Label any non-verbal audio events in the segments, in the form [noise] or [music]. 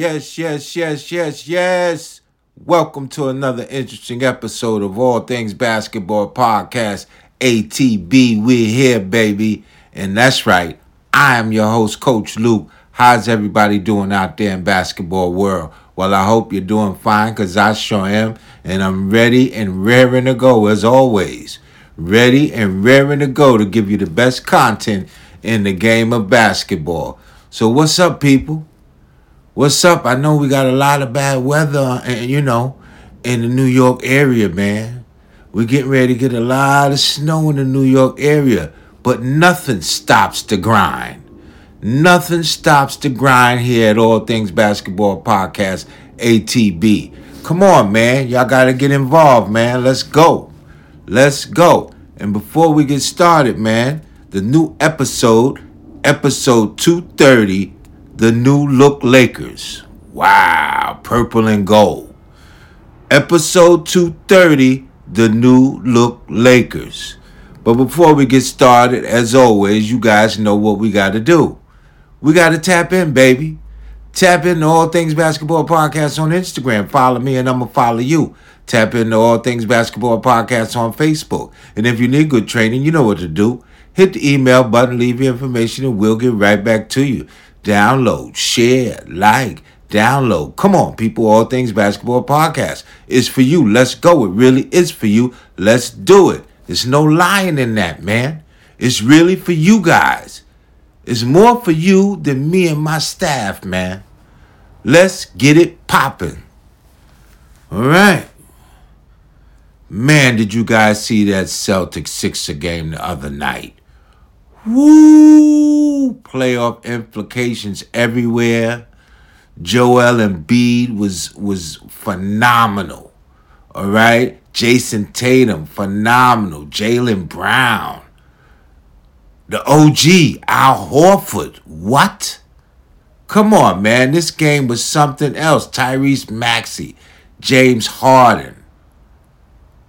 Yes, yes, yes, yes, yes. Welcome to another interesting episode of All Things Basketball Podcast. ATB, we're here, baby. And that's right, I am your host, Coach Luke. How's everybody doing out there in basketball world? Well, I hope you're doing fine because I sure am. And I'm ready and raring to go as always. Ready and raring to go to give you the best content in the game of basketball. So, what's up, people? What's up? I know we got a lot of bad weather, and you know, in the New York area, man. We're getting ready to get a lot of snow in the New York area, but nothing stops the grind. Nothing stops the grind here at All Things Basketball Podcast, ATB. Come on, man. Y'all got to get involved, man. Let's go. Let's go. And before we get started, man, the new episode, episode 230, the new look Lakers. Wow, purple and gold. Episode 230, the new look Lakers. But before we get started, as always, you guys know what we got to do. We got to tap in, baby. Tap into All Things Basketball Podcast on Instagram. Follow me and I'm going to follow you. Tap into All Things Basketball Podcast on Facebook. And if you need good training, you know what to do. Hit the email button, leave your information, and we'll get right back to you. Download, share, like, download. Come on, people. All Things Basketball Podcast is for you. Let's go. It really is for you. Let's do it. There's no lying in that, man. It's really for you guys. It's more for you than me and my staff, man. Let's get it popping. All right. Man, did you guys see that Celtic Sixer game the other night? Woo! Playoff implications everywhere. Joel Embiid was was phenomenal. All right. Jayson Tatum, phenomenal. Jaylen Brown. The OG, Al Horford. What? Come on, man. This game was something else. Tyrese Maxey, James Harden.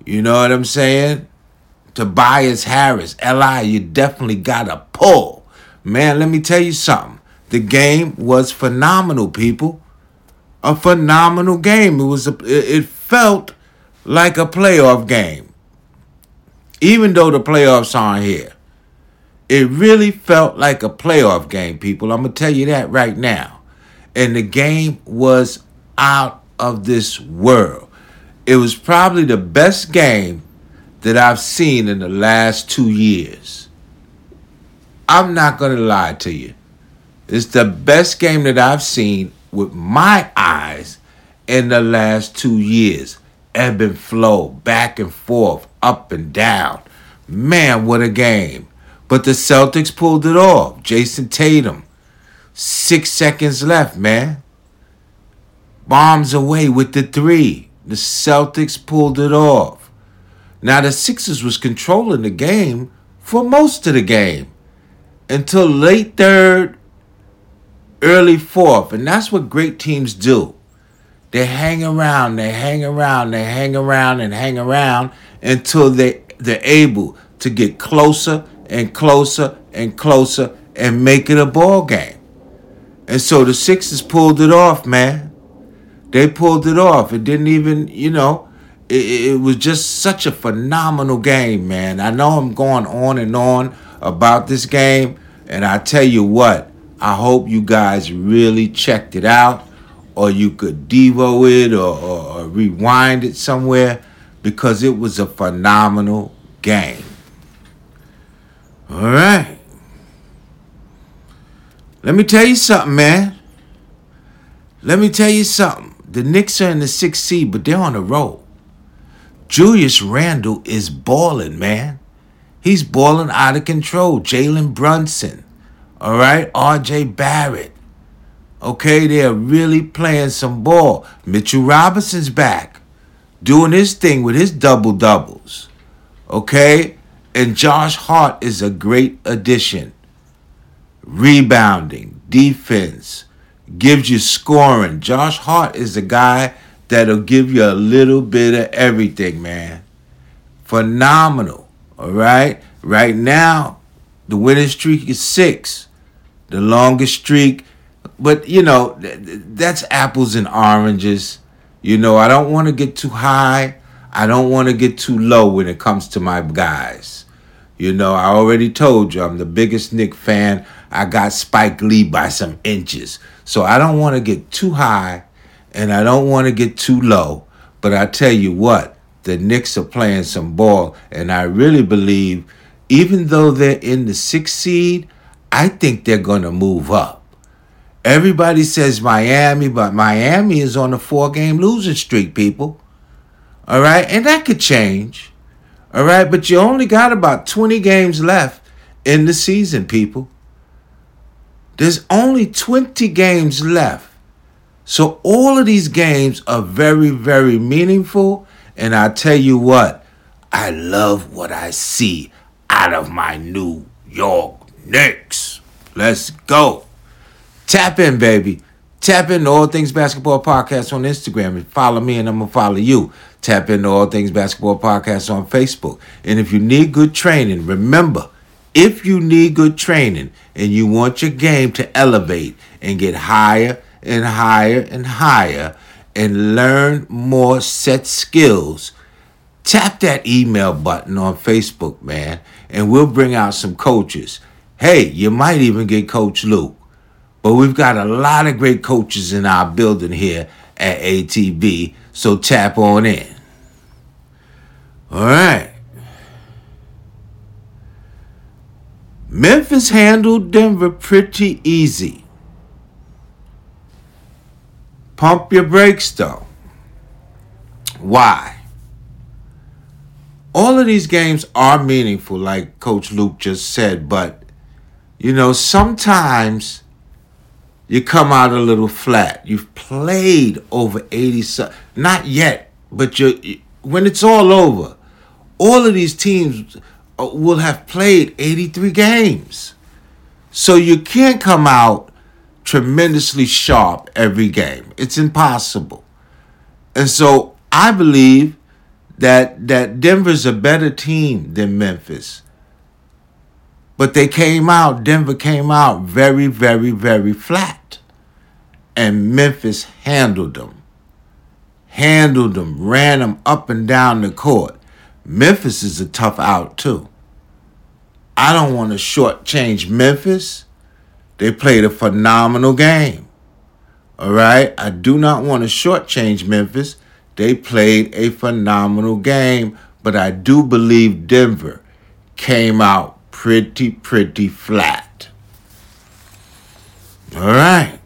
You know what I'm saying? Tobias Harris, LI, you definitely got a pull. Man, let me tell you something. The game was phenomenal, people. A phenomenal game. It was a, it felt like a playoff game. Even though the playoffs aren't here. It really felt like a playoff game, people. I'm going to tell you that right now. And the game was out of this world. It was probably the best game that I've seen in the last two years. I'm not going to lie to you. It's the best game that I've seen with my eyes in the last two years. Ebb and flow, back and forth, up and down. Man, what a game. But the Celtics pulled it off. Jayson Tatum. Six seconds left, man. Bombs away with the three. The Celtics pulled it off. Now the Sixers was controlling the game for most of the game until late third, early fourth, and that's what great teams do. They hang around, they hang around, they hang around and hang around until they they're able to get closer and closer and closer and make it a ball game. And so the Sixers pulled it off, man. They pulled it off. It didn't even, you know, it, it was just such a phenomenal game, man. I know I'm going on and on about this game, and I tell you what, I hope you guys really checked it out, or you could Devo it or, or, or rewind it somewhere because it was a phenomenal game. All right. Let me tell you something, man. Let me tell you something. The Knicks are in the sixth seed, but they're on the road. Julius Randle is balling, man. He's balling out of control. Jalen Brunson, all right? RJ Barrett. Okay, they're really playing some ball. Mitchell Robinson's back, doing his thing with his double doubles. Okay? And Josh Hart is a great addition. Rebounding, defense, gives you scoring. Josh Hart is a guy that'll give you a little bit of everything, man. Phenomenal. All right? Right now, the winning streak is six. The longest streak but you know, that's apples and oranges. You know, I don't want to get too high. I don't want to get too low when it comes to my guys. You know, I already told you I'm the biggest Knick fan. I got Spike Lee by some inches. So I don't want to get too high and I don't want to get too low. But I tell you what, the Knicks are playing some ball. And I really believe, even though they're in the sixth seed, I think they're going to move up. Everybody says Miami, but Miami is on a four game losing streak, people. All right. And that could change. All right, but you only got about 20 games left in the season, people. There's only 20 games left. So all of these games are very, very meaningful. And I tell you what, I love what I see out of my New York Knicks. Let's go. Tap in, baby. Tap in All Things Basketball Podcast on Instagram and follow me, and I'm going to follow you. Tap into All Things Basketball Podcast on Facebook. And if you need good training, remember, if you need good training and you want your game to elevate and get higher and higher and higher and learn more set skills, tap that email button on Facebook, man, and we'll bring out some coaches. Hey, you might even get Coach Luke. But we've got a lot of great coaches in our building here at ATB so tap on in. All right. Memphis handled Denver pretty easy. Pump your brakes though. Why? All of these games are meaningful, like Coach Luke just said, but you know, sometimes you come out a little flat. You've played over 80 not yet, but you when it's all over, all of these teams uh, will have played 83 games. So you can't come out tremendously sharp every game. It's impossible. And so I believe that that Denver's a better team than Memphis. But they came out, Denver came out very, very, very flat. And Memphis handled them. Handled them, ran them up and down the court. Memphis is a tough out, too. I don't want to shortchange Memphis. They played a phenomenal game. All right? I do not want to shortchange Memphis. They played a phenomenal game, but I do believe Denver came out pretty, pretty flat. All right.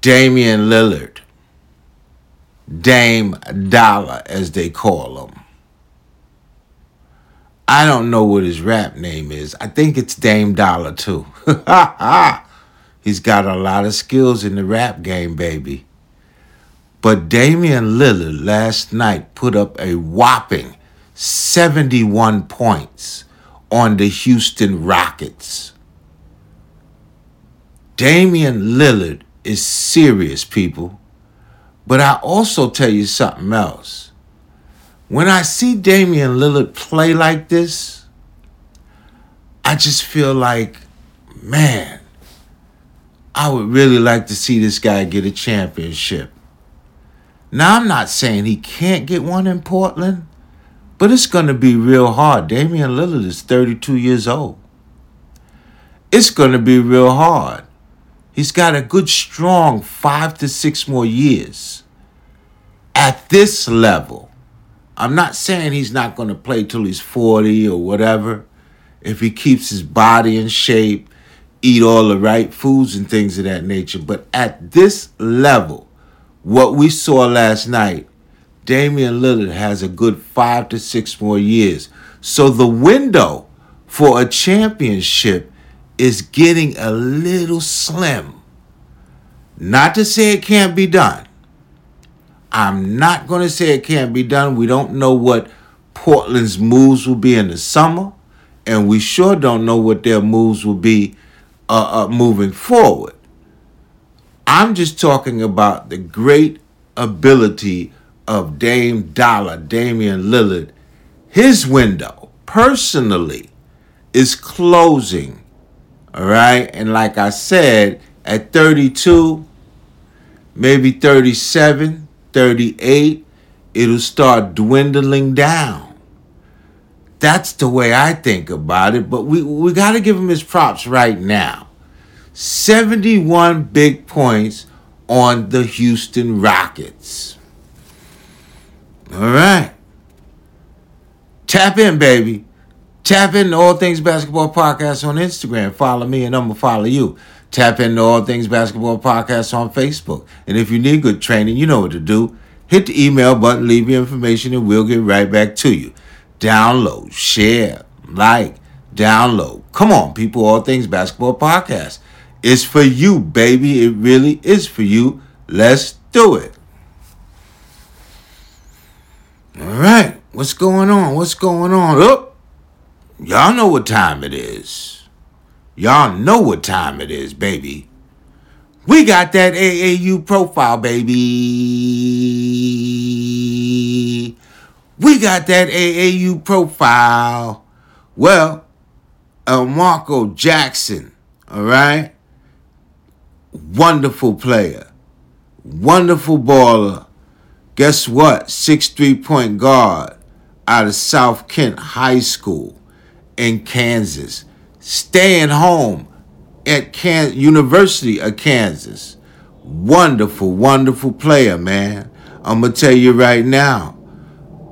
Damian Lillard. Dame Dollar, as they call him. I don't know what his rap name is. I think it's Dame Dollar, too. [laughs] He's got a lot of skills in the rap game, baby. But Damian Lillard last night put up a whopping 71 points on the Houston Rockets. Damian Lillard is serious, people. But I also tell you something else. When I see Damian Lillard play like this, I just feel like, man, I would really like to see this guy get a championship. Now, I'm not saying he can't get one in Portland. But it's going to be real hard. Damian Lillard is 32 years old. It's going to be real hard. He's got a good, strong five to six more years at this level. I'm not saying he's not going to play till he's 40 or whatever. If he keeps his body in shape, eat all the right foods and things of that nature. But at this level, what we saw last night Damian Lillard has a good five to six more years. So the window for a championship is getting a little slim. Not to say it can't be done. I'm not going to say it can't be done. We don't know what Portland's moves will be in the summer, and we sure don't know what their moves will be uh, uh, moving forward. I'm just talking about the great ability of Dame Dollar, Damian Lillard, his window personally is closing. All right. And like I said, at 32, maybe 37, 38, it'll start dwindling down. That's the way I think about it. But we, we got to give him his props right now. 71 big points on the Houston Rockets. All right. Tap in, baby. Tap in All Things Basketball Podcast on Instagram. Follow me and I'm going to follow you. Tap into All Things Basketball Podcast on Facebook. And if you need good training, you know what to do. Hit the email button, leave your information, and we'll get right back to you. Download, share, like, download. Come on, people, All Things Basketball Podcast. It's for you, baby. It really is for you. Let's do it. All right. What's going on? What's going on? Oh, y'all know what time it is. Y'all know what time it is, baby. We got that AAU profile, baby. We got that AAU profile. Well, uh, Marco Jackson, all right? Wonderful player. Wonderful baller. Guess what? Six three point guard out of South Kent High School in Kansas. Staying home at Can- University of Kansas. Wonderful, wonderful player, man. I'm to tell you right now.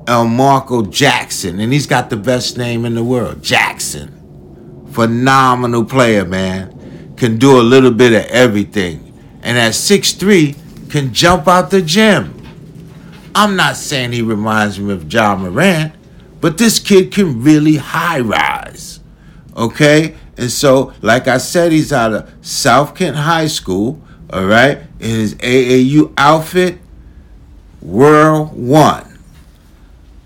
Elmarko Jackson, and he's got the best name in the world, Jackson. Phenomenal player, man can do a little bit of everything. And at 6'3, can jump out the gym. I'm not saying he reminds me of Ja Morant, but this kid can really high rise. Okay? And so, like I said, he's out of South Kent High School, all right? In his AAU outfit, World 1.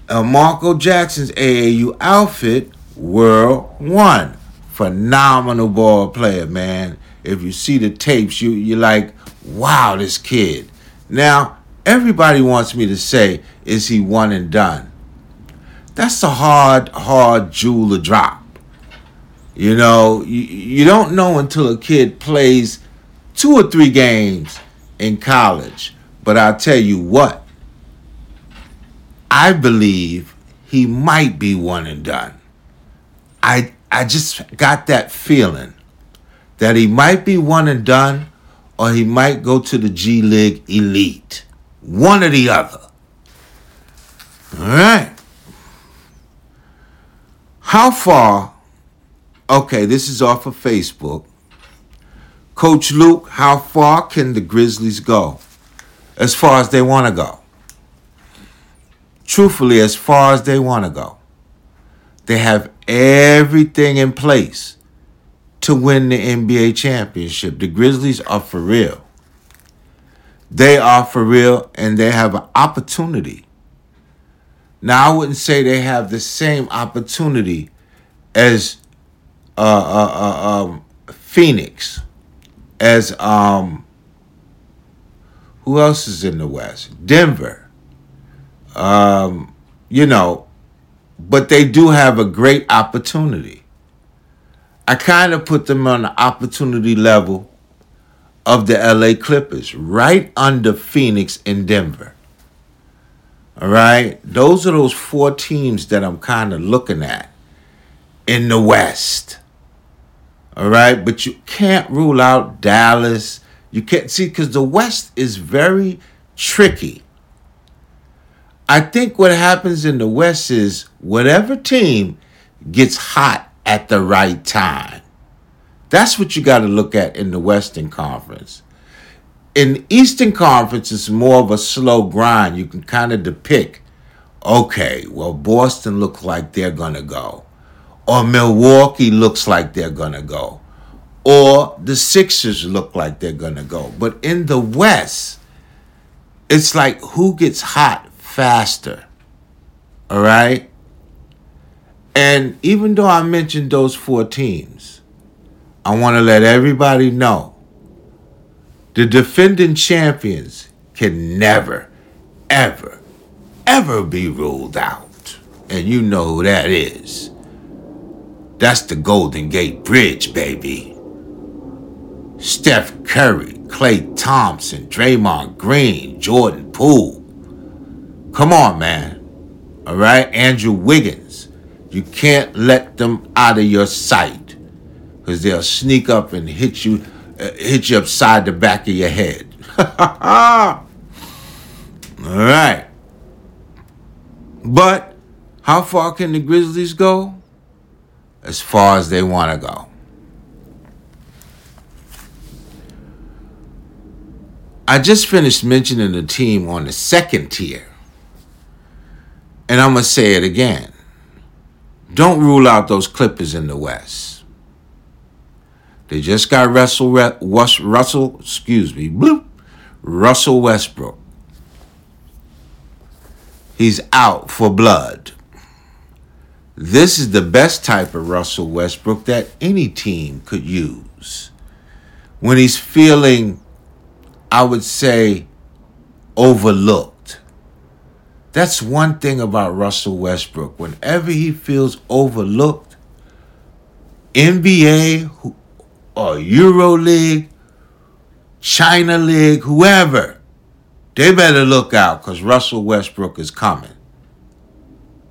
Uh, Marco Jackson's AAU outfit, World 1 phenomenal ball player, man. If you see the tapes, you you're like, wow, this kid. Now, everybody wants me to say, is he one and done? That's a hard, hard jewel to drop. You know, you, you don't know until a kid plays two or three games in college. But I'll tell you what, I believe he might be one and done. I I just got that feeling that he might be one and done or he might go to the G League Elite. One or the other. All right. How far? Okay, this is off of Facebook. Coach Luke, how far can the Grizzlies go? As far as they want to go. Truthfully, as far as they want to go. They have everything in place to win the NBA championship. The Grizzlies are for real. They are for real and they have an opportunity. Now, I wouldn't say they have the same opportunity as uh, uh, uh, um, Phoenix, as um, who else is in the West? Denver. Um, you know, but they do have a great opportunity. I kind of put them on the opportunity level of the LA Clippers, right under Phoenix and Denver. All right? Those are those four teams that I'm kind of looking at in the West. All right? But you can't rule out Dallas. You can't see because the West is very tricky. I think what happens in the West is whatever team gets hot at the right time. That's what you got to look at in the Western Conference. In Eastern Conference, it's more of a slow grind. You can kind of depict, okay, well, Boston looks like they're going to go, or Milwaukee looks like they're going to go, or the Sixers look like they're going to go. But in the West, it's like who gets hot faster. All right? And even though I mentioned those four teams, I want to let everybody know the defending champions can never, ever, ever be ruled out. And you know who that is. That's the Golden Gate Bridge, baby. Steph Curry, Klay Thompson, Draymond Green, Jordan Poole. Come on, man. All right, Andrew Wiggins. You can't let them out of your sight because they'll sneak up and hit you, uh, hit you upside the back of your head. [laughs] All right. But how far can the Grizzlies go? As far as they want to go. I just finished mentioning the team on the second tier. And I'm going to say it again. Don't rule out those Clippers in the West. They just got Russell, Russell, excuse me, bloop, Russell Westbrook. He's out for blood. This is the best type of Russell Westbrook that any team could use. When he's feeling I would say, overlooked. That's one thing about Russell Westbrook. Whenever he feels overlooked, NBA or Euro League, China League, whoever, they better look out because Russell Westbrook is coming.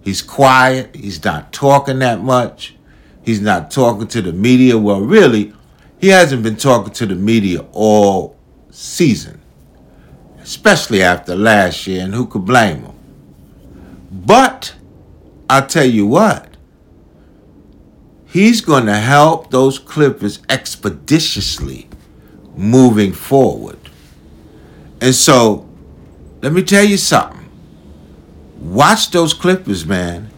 He's quiet. He's not talking that much. He's not talking to the media. Well, really, he hasn't been talking to the media all season, especially after last year, and who could blame him? But I'll tell you what, he's going to help those Clippers expeditiously moving forward. And so, let me tell you something. Watch those Clippers, man.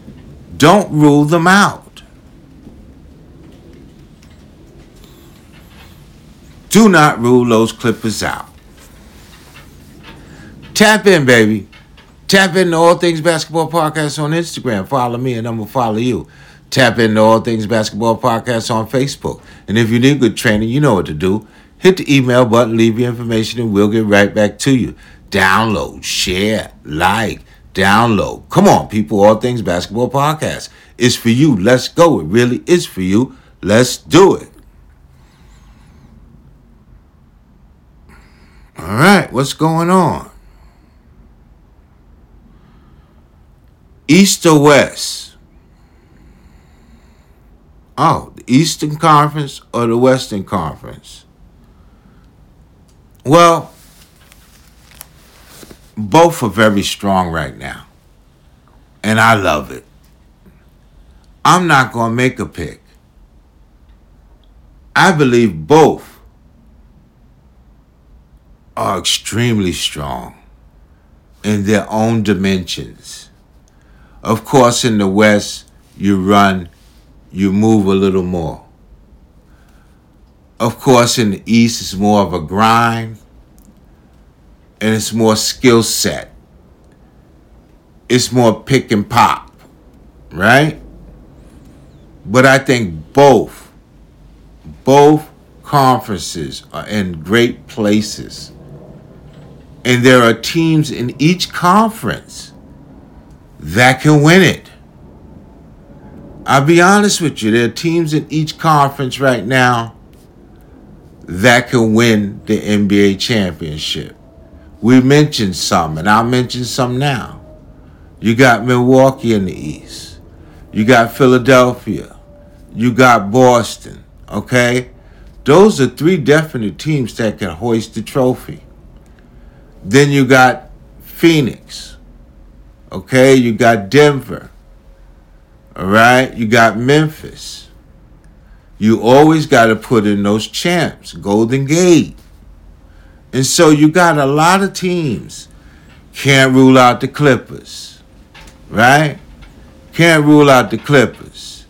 Don't rule them out. Do not rule those Clippers out. Tap in, baby. Tap into All Things Basketball Podcast on Instagram. Follow me and I'm going to follow you. Tap into All Things Basketball Podcast on Facebook. And if you need good training, you know what to do. Hit the email button, leave your information, and we'll get right back to you. Download, share, like, download. Come on, people. All Things Basketball Podcast. It's for you. Let's go. It really is for you. Let's do it. All right, what's going on? East or West? Oh, the Eastern Conference or the Western Conference? Well, both are very strong right now. And I love it. I'm not going to make a pick. I believe both are extremely strong in their own dimensions. Of course, in the West, you run, you move a little more. Of course, in the East, it's more of a grind and it's more skill set. It's more pick and pop, right? But I think both, both conferences are in great places and there are teams in each conference that can win it. I'll be honest with you, there are teams in each conference right now that can win the NBA championship. We mentioned some, and I'll mention some now. You got Milwaukee in the East. You got Philadelphia. You got Boston. Okay? Those are three definite teams that can hoist the trophy. Then you got Phoenix. Okay, you got Denver. All right, you got Memphis. You always got to put in those champs, Golden Gate. And so you got a lot of teams. Can't rule out the Clippers. Right? Can't rule out the Clippers.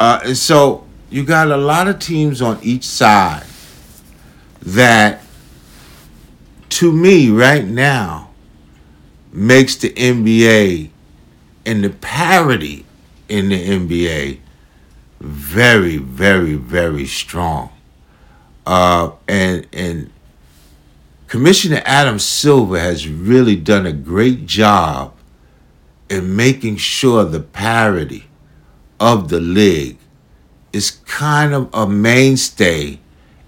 Uh, and so you got a lot of teams on each side that to me right now makes the NBA and the parity in the NBA very, very, very strong. Uh, and and Commissioner Adam Silver has really done a great job in making sure the parity of the league is kind of a mainstay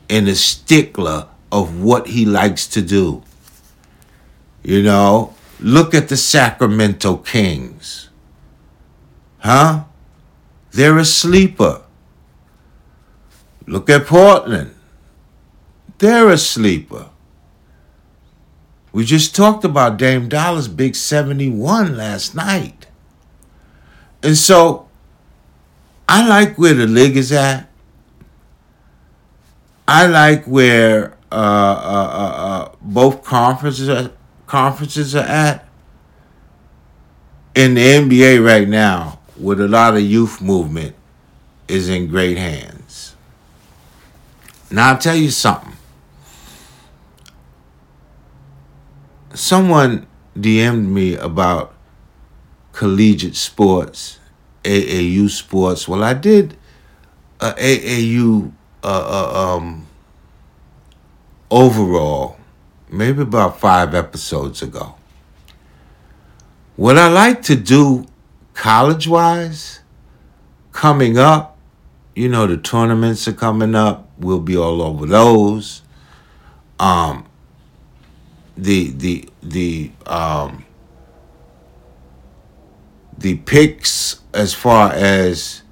and a stickler of what he likes to do. You know, look at the Sacramento Kings. Huh? They're a sleeper. Look at Portland. They're a sleeper. We just talked about Dame Dollar's big 71 last night. And so I like where the league is at. I like where uh, uh, uh, uh both conferences are, conferences are at. In the NBA right now, with a lot of youth movement, is in great hands. Now I'll tell you something. Someone DM'd me about collegiate sports, AAU sports. Well, I did a AAU uh, uh, um, overall, maybe about five episodes ago. What I like to do college wise, coming up, you know, the tournaments are coming up. We'll be all over those. Um, the the the um the picks as far as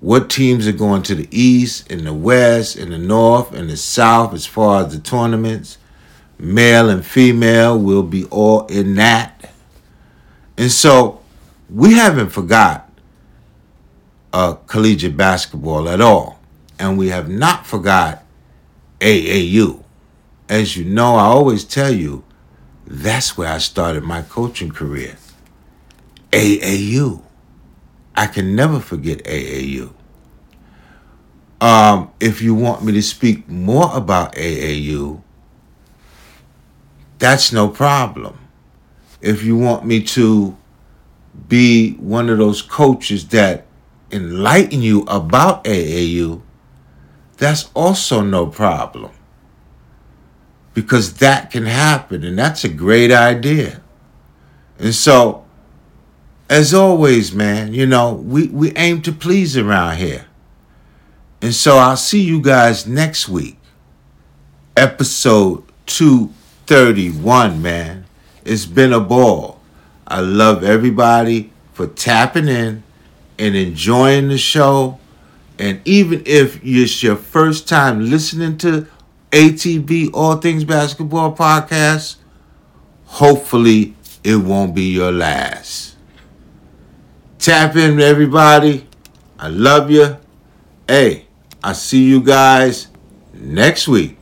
what teams are going to the east and the west and the north and the south as far as the tournaments male and female will be all in that. And so we haven't forgot uh, collegiate basketball at all. And we have not forgot aau as you know i always tell you that's where i started my coaching career aau I can never forget AAU. Um, if you want me to speak more about AAU, that's no problem. If you want me to be one of those coaches that enlighten you about AAU, that's also no problem. Because that can happen, and that's a great idea. And so as always, man, you know, we, we aim to please around here. And so I'll see you guys next week. Episode 231, man. It's been a ball. I love everybody for tapping in and enjoying the show. And even if it's your first time listening to ATB All Things Basketball podcast, hopefully it won't be your last. Tap in, everybody. I love you. Hey, I see you guys next week.